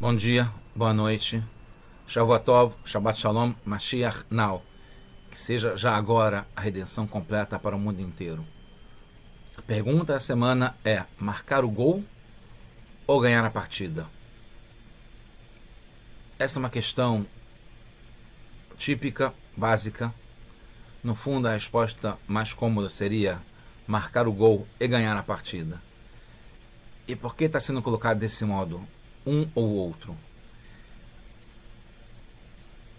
Bom dia, boa noite. Shavuotov, Shabbat Shalom, Mashiach Now. Que seja já agora a redenção completa para o mundo inteiro. A pergunta da semana é: marcar o gol ou ganhar a partida? Essa é uma questão típica, básica. No fundo, a resposta mais cômoda seria marcar o gol e ganhar a partida. E por que está sendo colocado desse modo? Um ou outro?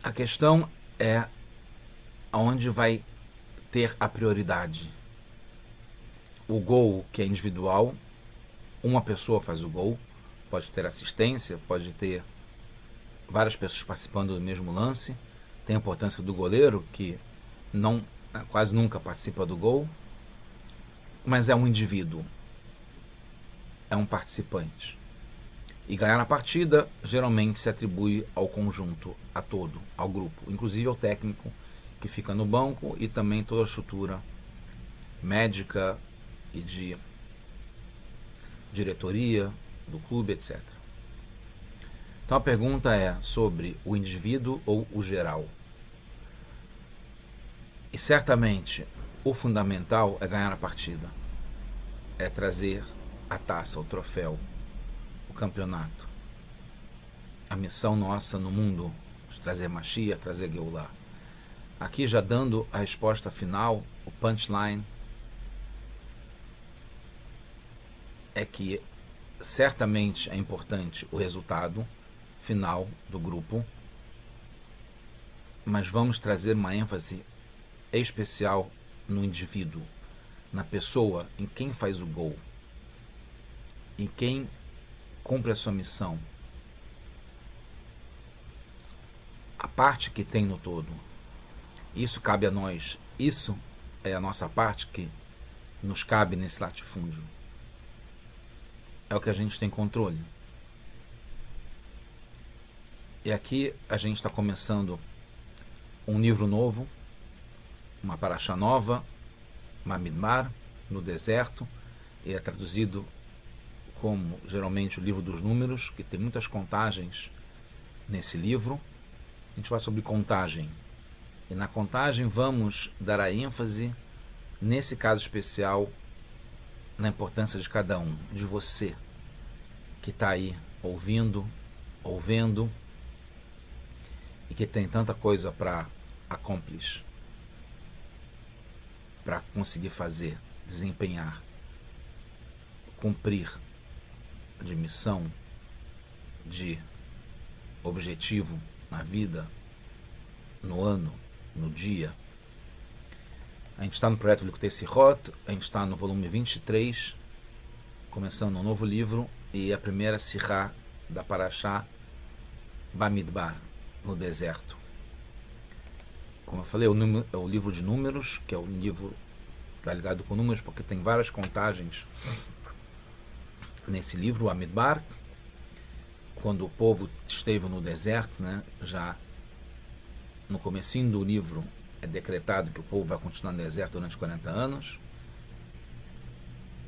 A questão é aonde vai ter a prioridade. O gol, que é individual, uma pessoa faz o gol, pode ter assistência, pode ter várias pessoas participando do mesmo lance. Tem a importância do goleiro, que não quase nunca participa do gol, mas é um indivíduo, é um participante. E ganhar a partida geralmente se atribui ao conjunto, a todo, ao grupo, inclusive ao técnico que fica no banco e também toda a estrutura médica e de diretoria do clube, etc. Então a pergunta é sobre o indivíduo ou o geral. E certamente o fundamental é ganhar a partida, é trazer a taça, o troféu, campeonato. A missão nossa no mundo trazer Machia, trazer Geulah. Aqui já dando a resposta final, o punchline é que certamente é importante o resultado final do grupo, mas vamos trazer uma ênfase especial no indivíduo, na pessoa, em quem faz o gol, em quem cumpre a sua missão, a parte que tem no todo. Isso cabe a nós. Isso é a nossa parte que nos cabe nesse latifúndio. É o que a gente tem controle. E aqui a gente está começando um livro novo, uma paraxá nova, Mamidmar, no deserto, e é traduzido como geralmente o livro dos números, que tem muitas contagens nesse livro. A gente vai sobre contagem. E na contagem vamos dar a ênfase, nesse caso especial, na importância de cada um, de você que está aí ouvindo, ouvendo e que tem tanta coisa para accomplir, para conseguir fazer, desempenhar, cumprir de missão, de objetivo na vida, no ano, no dia. A gente está no projeto Likutei Sirot, a gente está no volume 23, começando um novo livro, e a primeira Sirá da Paraxá Bamidbar, no deserto. Como eu falei, é o, número, é o livro de números, que é o livro está ligado com números, porque tem várias contagens nesse livro, o Amidbar, quando o povo esteve no deserto, né, já no comecinho do livro é decretado que o povo vai continuar no deserto durante 40 anos.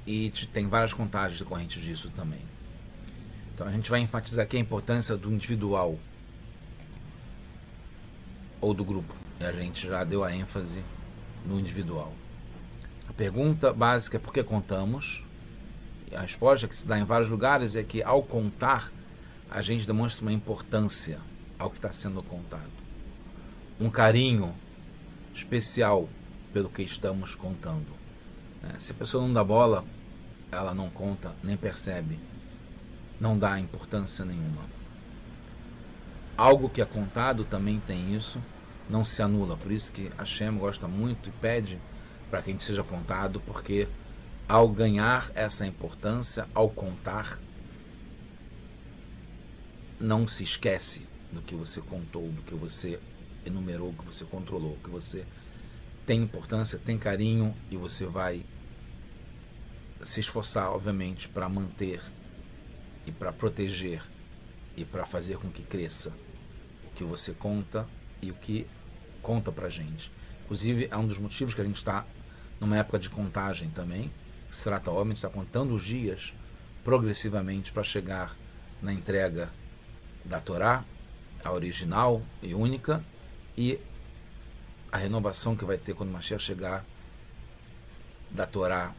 E tem várias contagens decorrentes disso também. Então a gente vai enfatizar aqui a importância do individual ou do grupo. E a gente já deu a ênfase no individual. A pergunta básica é por que contamos? A resposta que se dá em vários lugares é que ao contar, a gente demonstra uma importância ao que está sendo contado. Um carinho especial pelo que estamos contando. É, se a pessoa não dá bola, ela não conta, nem percebe, não dá importância nenhuma. Algo que é contado também tem isso, não se anula. Por isso que a Shem gosta muito e pede para que a gente seja contado, porque ao ganhar essa importância, ao contar, não se esquece do que você contou, do que você enumerou, que você controlou, que você tem importância, tem carinho e você vai se esforçar, obviamente, para manter e para proteger e para fazer com que cresça o que você conta e o que conta para gente. Inclusive, é um dos motivos que a gente está numa época de contagem também, se trata está contando os dias progressivamente para chegar na entrega da Torá, a original e única, e a renovação que vai ter quando Mashiach chegar da Torá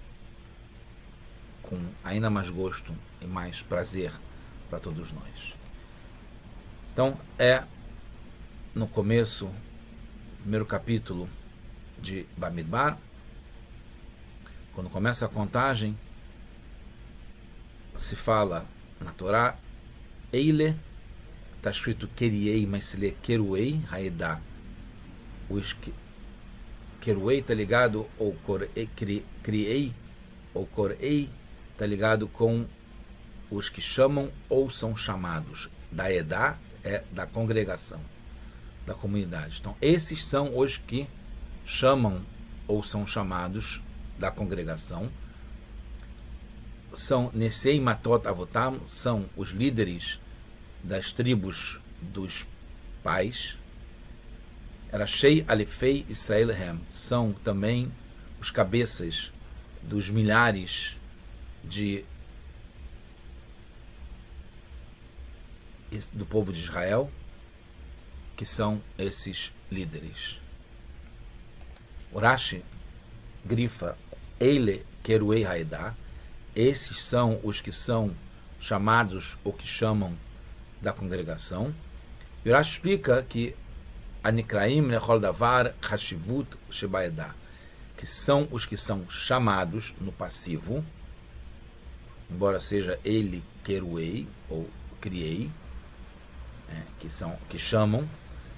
com ainda mais gosto e mais prazer para todos nós. Então, é no começo, primeiro capítulo de Bamidbar, quando começa a contagem, se fala na Torá, Eile, está escrito Keriei, mas se lê Keruei, Haedá. O Keruei está ligado ou Criei, ou Corei, está ligado com os que chamam ou são chamados. Da Edá é da congregação, da comunidade. Então, esses são os que chamam ou são chamados da congregação. São Nesei Matot Avotam, são os líderes das tribos dos pais. Rashei Alefei Israel Hem, são também os cabeças dos milhares de do povo de Israel, que são esses líderes. Urashi grifa Eile Keruei Haedá, esses são os que são chamados ou que chamam da congregação. E Urashi explica que Anikraim Nechol Davar Hashivut Shebaedá, que são os que são chamados no passivo, embora seja ele queruei ou criei, é, que são que chamam,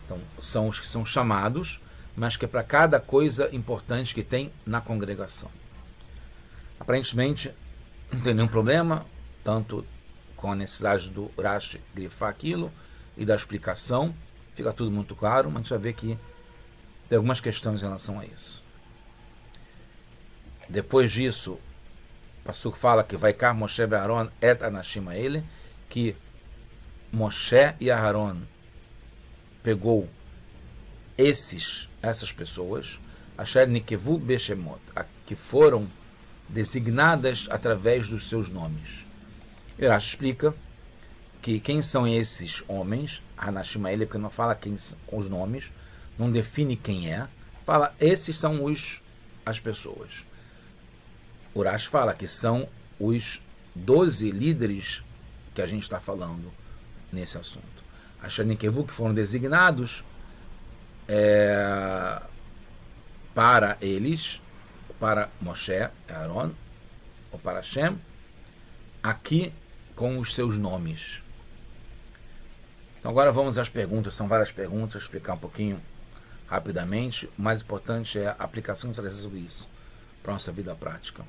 então são os que são chamados, mas que é para cada coisa importante que tem na congregação. Aparentemente não tem nenhum problema, tanto com a necessidade do Rashi grifar aquilo e da explicação, fica tudo muito claro, mas a gente vai ver que tem algumas questões em relação a isso. Depois disso, Passuco fala que vai cá Moshe e Aaron et anashim ele, que Moshe e Aaron pegou esses, essas pessoas, Asher Nikevu Beshemot, que foram designadas através dos seus nomes. Irash explica que quem são esses homens, Hanashima ele, porque não fala quem com os nomes, não define quem é, fala esses são os as pessoas. Urash fala que são os 12 líderes que a gente está falando nesse assunto. A Shanikevu que foram designados é, para eles, para Moshe, Aaron, ou para Shem, aqui com os seus nomes. Então agora vamos às perguntas, são várias perguntas, explicar um pouquinho rapidamente. O mais importante é a aplicação de sobre isso para a nossa vida prática.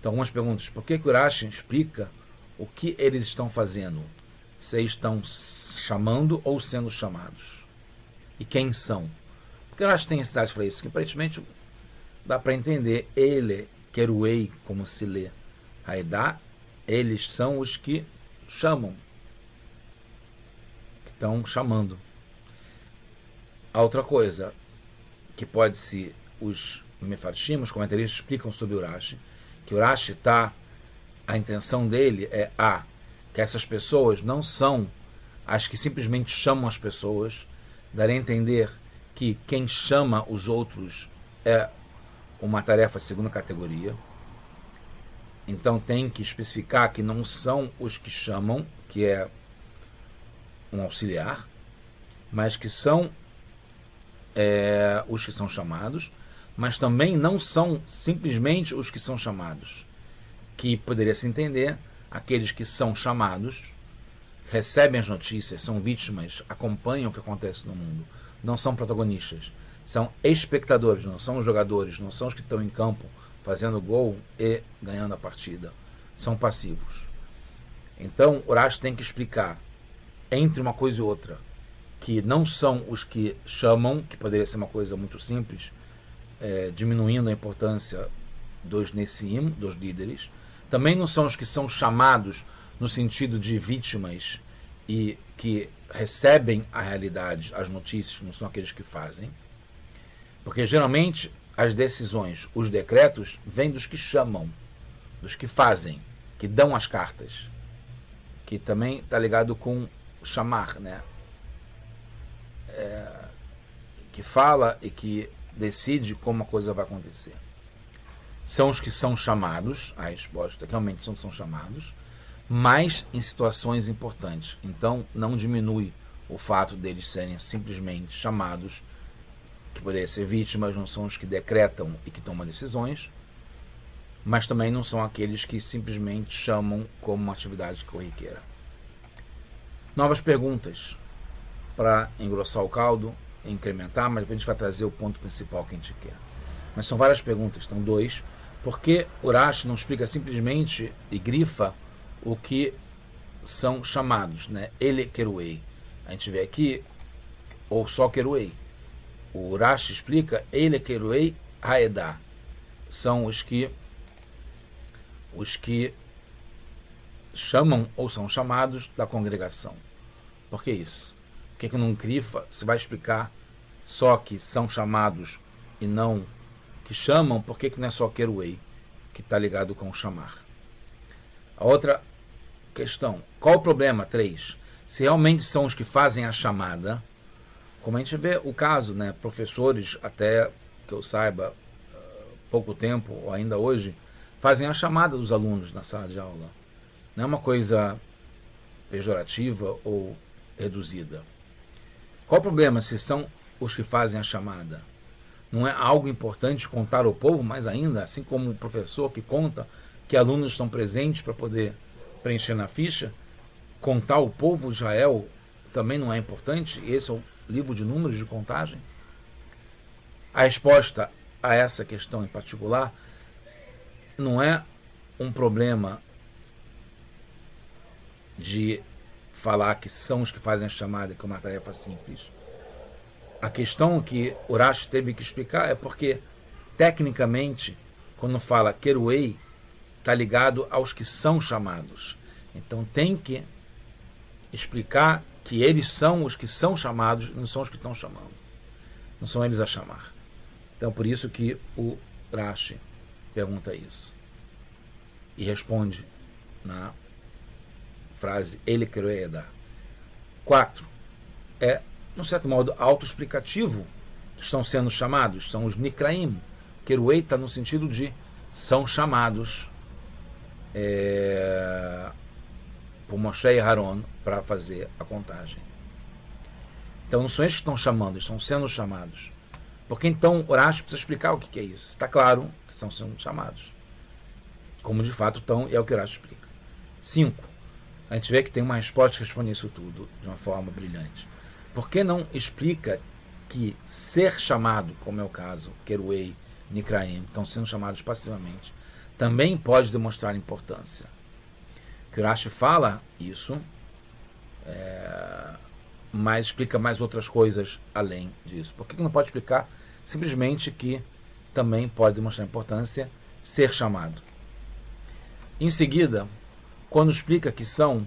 Então, algumas perguntas. Por que, que Urashi explica o que eles estão fazendo? Se estão chamando ou sendo chamados? E quem são? Porque Urashi tem necessidade para isso, que aparentemente dá para entender. Ele, Keruei, como se lê. Haidá, eles são os que chamam. Que estão chamando. A outra coisa que pode se os mefarshim, os comentaristas explicam sobre Urashi, que o Rashi está, a intenção dele é a que essas pessoas não são as que simplesmente chamam as pessoas, dar a entender que quem chama os outros é uma tarefa de segunda categoria. Então tem que especificar que não são os que chamam, que é um auxiliar, mas que são é, os que são chamados, mas também não são simplesmente os que são chamados. Que poderia se entender aqueles que são chamados, recebem as notícias, são vítimas, acompanham o que acontece no mundo, não são protagonistas, são espectadores, não são jogadores, não são os que estão em campo fazendo gol e ganhando a partida, são passivos. Então, Horácio tem que explicar entre uma coisa e outra que não são os que chamam, que poderia ser uma coisa muito simples, é, diminuindo a importância dos Nessim, dos líderes. Também não são os que são chamados no sentido de vítimas e que recebem a realidade, as notícias, não são aqueles que fazem. Porque geralmente as decisões, os decretos, vêm dos que chamam, dos que fazem, que dão as cartas, que também está ligado com chamar, né? É, que fala e que decide como a coisa vai acontecer. São os que são chamados, a resposta que realmente são, são chamados, mas em situações importantes. Então não diminui o fato deles serem simplesmente chamados, que poderiam ser vítimas, não são os que decretam e que tomam decisões, mas também não são aqueles que simplesmente chamam como uma atividade corriqueira. Novas perguntas para engrossar o caldo, incrementar, mas a gente vai trazer o ponto principal que a gente quer. Mas são várias perguntas, estão dois. Por que Urash não explica simplesmente e grifa o que são chamados, né? Ele Keruei. A gente vê aqui, ou só Keruei. O Urash explica Ele Keruei Haedá. São os que os que chamam ou são chamados da congregação. Por que isso? Por que, que não grifa? Se vai explicar só que são chamados e não que chamam, por que, que não é só Keruei que está ligado com chamar? A outra questão, qual o problema? Três. Se realmente são os que fazem a chamada, como a gente vê o caso, né, professores, até que eu saiba, pouco tempo, ou ainda hoje, fazem a chamada dos alunos na sala de aula. Não é uma coisa pejorativa ou reduzida. Qual o problema se são os que fazem a chamada? Não é algo importante contar ao povo, mais ainda, assim como o professor que conta que alunos estão presentes para poder preencher na ficha, contar ao povo Israel também não é importante? Esse é o livro de números de contagem? A resposta a essa questão em particular não é um problema de falar que são os que fazem a chamada, que é uma tarefa simples. A questão que Urash teve que explicar é porque, tecnicamente, quando fala Keruei, está ligado aos que são chamados. Então tem que explicar que eles são os que são chamados, não são os que estão chamando. Não são eles a chamar. Então por isso que o Rashi pergunta isso. E responde na frase ele creeda. Quatro. É, no certo modo, autoexplicativo que estão sendo chamados. São os Nikraim. Keruei está no sentido de são chamados é, Moshe e Haron para fazer a contagem. Então não são eles que estão chamando, estão sendo chamados. Porque então Horácio precisa explicar o que é isso. Está claro que estão sendo chamados. Como de fato estão, e é o que Horácio explica. Cinco. A gente vê que tem uma resposta que responde isso tudo de uma forma brilhante. Por que não explica que ser chamado, como é o caso, Keruei, Nikraim, estão sendo chamados passivamente, também pode demonstrar importância? Kirashi fala isso, é, mas explica mais outras coisas além disso. Por que não pode explicar simplesmente que também pode demonstrar importância ser chamado? Em seguida, quando explica que são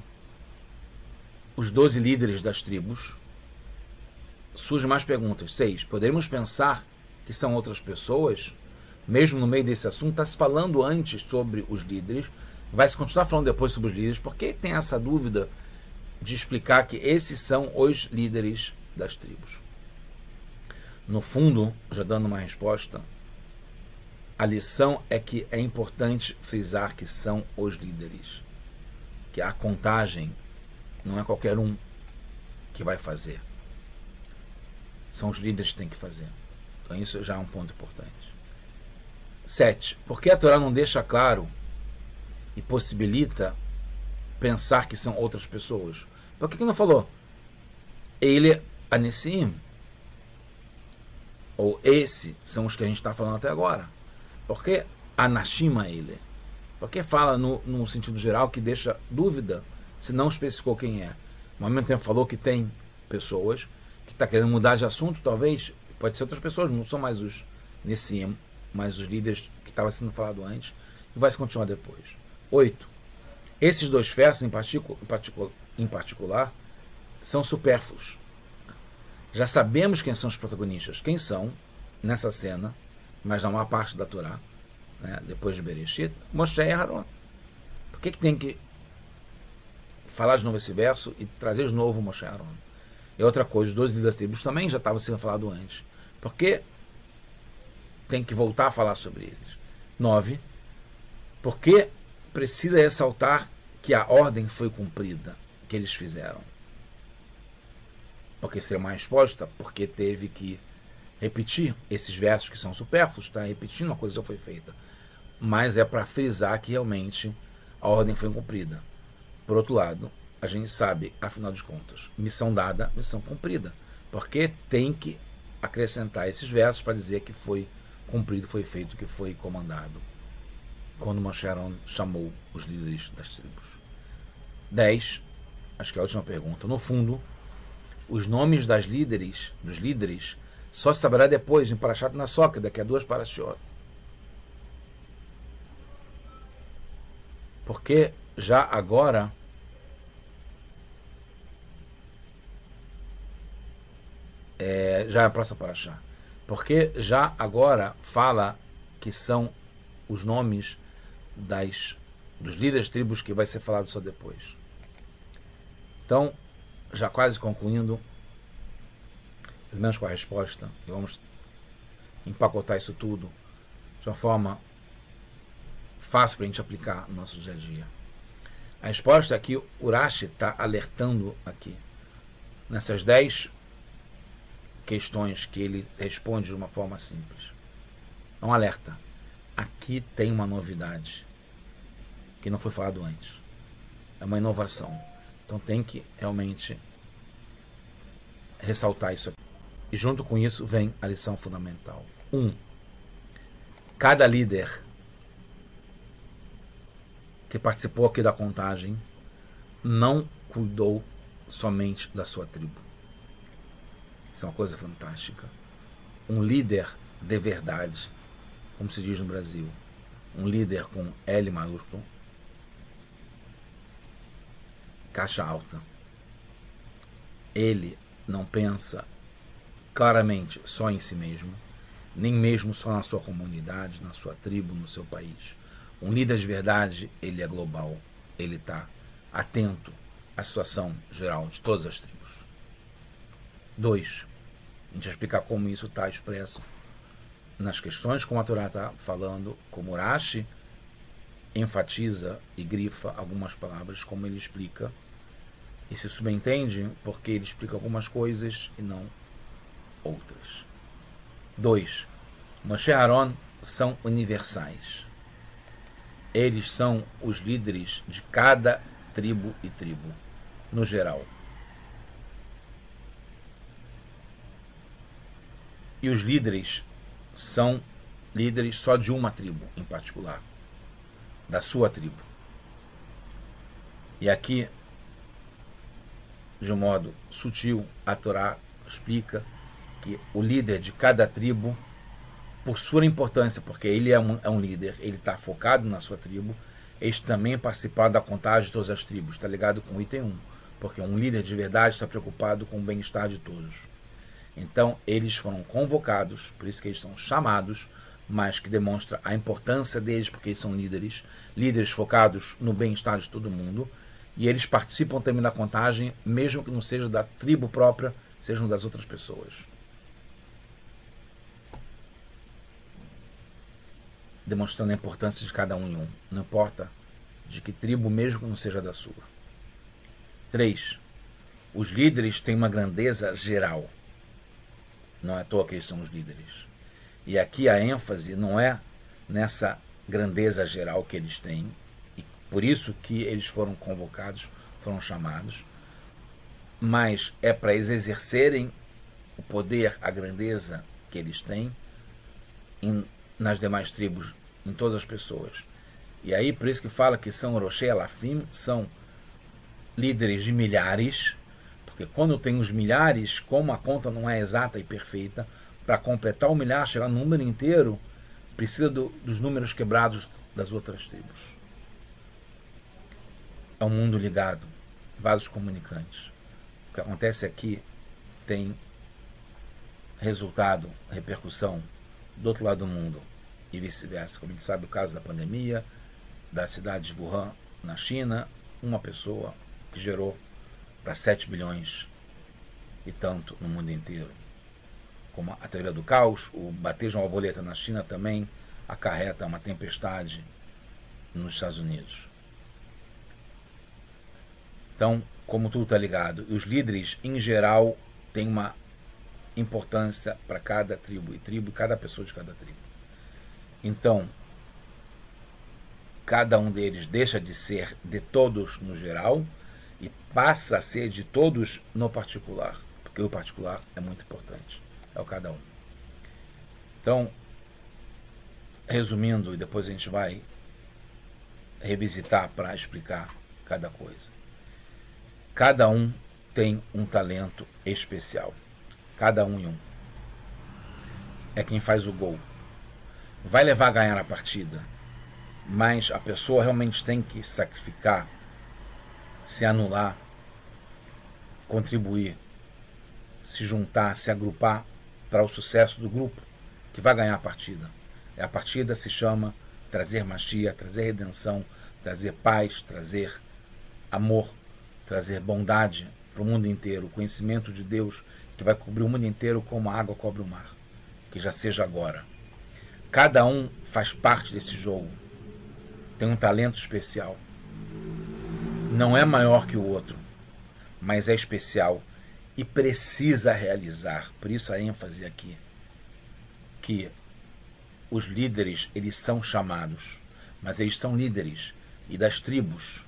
os doze líderes das tribos, surgem mais perguntas. Seis, poderíamos pensar que são outras pessoas? Mesmo no meio desse assunto, está se falando antes sobre os líderes, vai se continuar falando depois sobre os líderes, porque tem essa dúvida de explicar que esses são os líderes das tribos. No fundo, já dando uma resposta, a lição é que é importante frisar que são os líderes. Que a contagem não é qualquer um que vai fazer. São os líderes que têm que fazer. Então isso já é um ponto importante. Sete. Por que a Torá não deixa claro e possibilita pensar que são outras pessoas. Por que, que não falou? Ele, Anissim, ou esse, são os que a gente está falando até agora. Por que Anashima ele? Por que fala no, no sentido geral que deixa dúvida se não especificou quem é? Ao mesmo tempo falou que tem pessoas que está querendo mudar de assunto, talvez, pode ser outras pessoas, não são mais os Nessim, mas os líderes que estava sendo falado antes, e vai se continuar depois. 8. Esses dois versos, em, particu em, particu em particular, são supérfluos. Já sabemos quem são os protagonistas. Quem são, nessa cena, mas não há parte da Torá, né, depois de Bereshit, Moshe e Aaron. Por que, que tem que falar de novo esse verso e trazer de novo Moshe Aaron. E outra coisa, os dois líderes tribos também já estavam sendo falado antes. Porque tem que voltar a falar sobre eles. 9. Porque precisa ressaltar que a ordem foi cumprida, que eles fizeram. Porque seria uma resposta, porque teve que repetir esses versos que são supérfluos, está repetindo uma coisa que já foi feita. Mas é para frisar que realmente a ordem foi cumprida. Por outro lado, a gente sabe, afinal de contas, missão dada, missão cumprida. Porque tem que acrescentar esses versos para dizer que foi cumprido, foi feito, que foi comandado. Quando Moshe chamou os líderes das tribos. 10. Acho que é a última pergunta. No fundo, os nomes das líderes, dos líderes, só se saberá depois em Parashat Nassok, daqui a duas Parashiot. Porque já agora é, já é a próxima paraxá. Porque já agora fala que são os nomes das dos líderes tribos que vai ser falado só depois. Então, já quase concluindo, pelo menos com a resposta, e vamos empacotar isso tudo de uma forma fácil para a gente aplicar no nosso dia a dia. A resposta é que Urashi está alertando aqui. Nessas dez questões que ele responde de uma forma simples. É um alerta. Aqui tem uma novidade que não foi falado antes. É uma inovação. Então tem que realmente ressaltar isso. E junto com isso vem a lição fundamental. Um, cada líder que participou aqui da contagem não cuidou somente da sua tribo. Isso é uma coisa fantástica. Um líder de verdade, como se diz no Brasil, um líder com L maiúsculo, caixa alta. Ele não pensa claramente só em si mesmo, nem mesmo só na sua comunidade, na sua tribo, no seu país. Um líder de verdade, ele é global, ele está atento à situação geral de todas as tribos. Dois, a gente vai explicar como isso está expresso nas questões como a Torá está falando, como Urashi enfatiza e grifa algumas palavras, como ele explica. E se subentende porque ele explica algumas coisas e não outras. 2. Moshe Aaron são universais. Eles são os líderes de cada tribo e tribo, no geral. E os líderes são líderes só de uma tribo em particular, da sua tribo. E aqui, de um modo sutil, a Torá explica que o líder de cada tribo, por sua importância, porque ele é um, é um líder, ele está focado na sua tribo, este também participar da contagem de todas as tribos, está ligado com o item 1, porque um líder de verdade está preocupado com o bem-estar de todos. Então, eles foram convocados, por isso que eles são chamados, mas que demonstra a importância deles, porque eles são líderes, líderes focados no bem-estar de todo mundo, e eles participam também da contagem, mesmo que não seja da tribo própria, sejam das outras pessoas. Demonstrando a importância de cada um em um, não importa de que tribo, mesmo que não seja da sua. 3. Os líderes têm uma grandeza geral não é à toa que eles são os líderes. E aqui a ênfase não é nessa grandeza geral que eles têm, e por isso que eles foram convocados, foram chamados, mas é para eles exercerem o poder, a grandeza que eles têm em, nas demais tribos, em todas as pessoas. E aí, por isso que fala que são Roche Alafim, são líderes de milhares, porque quando tem os milhares, como a conta não é exata e perfeita, para completar o milhar, chegar no número inteiro, precisa do, dos números quebrados das outras tribos. É um mundo ligado, vasos comunicantes. O que acontece aqui tem resultado, repercussão do outro lado do mundo e vice-versa. Como a gente sabe, o caso da pandemia, da cidade de Wuhan, na China, uma pessoa que gerou para 7 bilhões e tanto no mundo inteiro. Como a teoria do caos, o bater de uma borboleta na China também acarreta uma tempestade nos Estados Unidos. Então, como tudo está ligado, os líderes, em geral, têm uma importância para cada tribo e tribo, cada pessoa de cada tribo. Então, cada um deles deixa de ser de todos no geral e passa a ser de todos no particular, porque o particular é muito importante, é o cada um. Então, resumindo, e depois a gente vai revisitar para explicar cada coisa. Cada um tem um talento especial. Cada um em um. É quem faz o gol. Vai levar a ganhar a partida, mas a pessoa realmente tem que sacrificar, se anular, contribuir, se juntar, se agrupar para o sucesso do grupo que vai ganhar a partida. A partida se chama trazer magia, trazer redenção, trazer paz, trazer amor, trazer bondade para o mundo inteiro, o conhecimento de Deus que vai cobrir o mundo inteiro como a água cobre o mar. Que já seja agora. Cada um faz parte desse jogo. Tem um talento especial. Não é maior que o outro, mas é especial e precisa realizar. Por isso a ênfase aqui que os líderes, eles são chamados, mas eles são líderes e das tribos.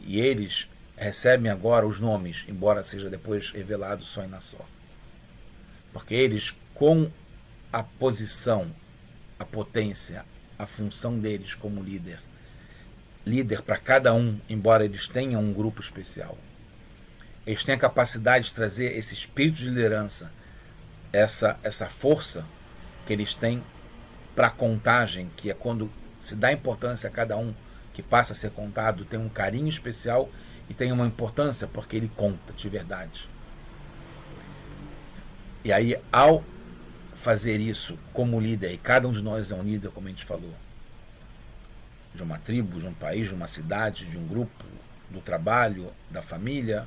E eles recebem agora os nomes, embora seja depois revelado só em Nassau. Porque eles, com a posição, a potência, a função deles como líder, líder para cada um, embora eles tenham um grupo especial, eles têm a capacidade de trazer esse espírito de liderança, essa, essa força que eles têm para a contagem, que é quando se dá importância a cada um que passa a ser contado, tem um carinho especial e tem uma importância porque ele conta de verdade. E aí, ao fazer isso como líder, e cada um de nós é um líder, como a gente falou, de uma tribo, de um país, de uma cidade, de um grupo, do trabalho, da família,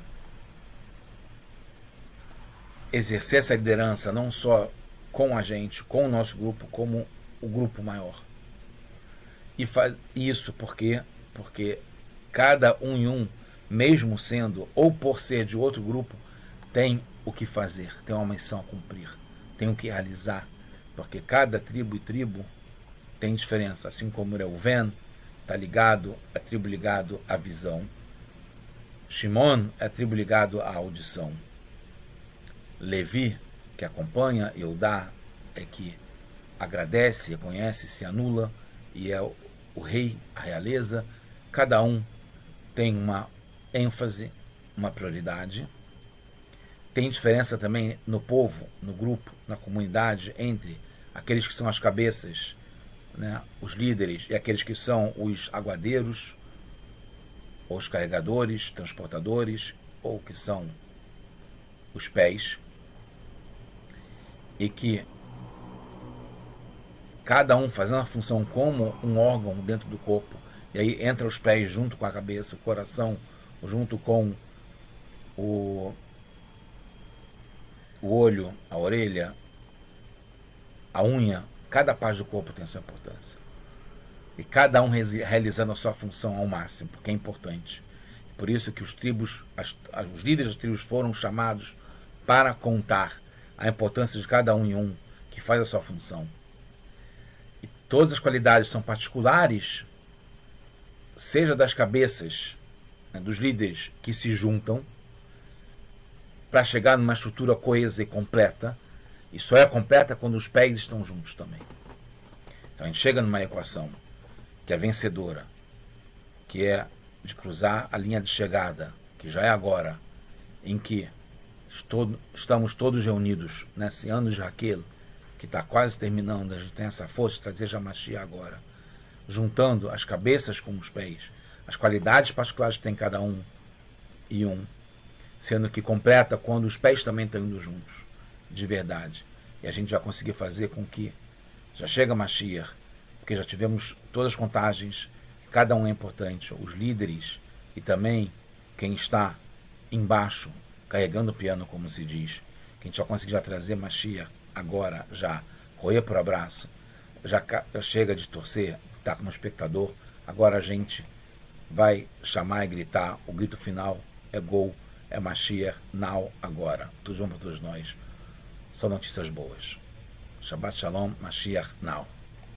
exercer essa liderança não só com a gente, com o nosso grupo, como o grupo maior. E faz isso porque porque cada um em um, mesmo sendo ou por ser de outro grupo, tem o que fazer, tem uma missão a cumprir, tem o que realizar, porque cada tribo e tribo tem diferença, assim como Reuven está ligado, é tribo ligado à visão. Shimon é tribo ligado à audição. Levi, que acompanha, Eudá, é que agradece, reconhece, se anula e é o, o rei, a realeza. Cada um tem uma ênfase, uma prioridade. Tem diferença também no povo, no grupo, na comunidade, entre aqueles que são as cabeças, né, os líderes, e aqueles que são os aguadeiros, ou os carregadores, transportadores, ou que são os pés. E que cada um fazendo a função como um órgão dentro do corpo, e aí entra os pés junto com a cabeça, o coração junto com o, o olho, a orelha, a unha, cada parte do corpo tem sua importância. E cada um realizando a sua função ao máximo, porque é importante. Por isso que os tribos, as, os líderes das tribos foram chamados para contar a importância de cada um em um que faz a sua função. E todas as qualidades são particulares, seja das cabeças, né, dos líderes que se juntam para chegar numa estrutura coesa e completa, e só é completa quando os pés estão juntos também. Então a gente chega numa equação que é vencedora, que é de cruzar a linha de chegada, que já é agora, em que estamos todos reunidos nesse ano de Raquel, que está quase terminando, a gente tem essa força de trazer Jamachia agora, juntando as cabeças com os pés, as qualidades particulares que tem cada um e um, sendo que completa quando os pés também estão indo juntos, de verdade. E a gente vai conseguir fazer com que já chega Mashiach, porque já tivemos todas as contagens, cada um é importante, os líderes e também quem está embaixo, carregando o piano, como se diz, que a gente só conseguir já trazer Mashiach agora, já, correr o abraço, já, já chega de torcer, tá como espectador, agora a gente vai chamar e gritar, o grito final é gol, é Mashiach, now, agora. Tudo junto para todos nós. Só notícias boas. Shabbat Shalom, Mashiach, now.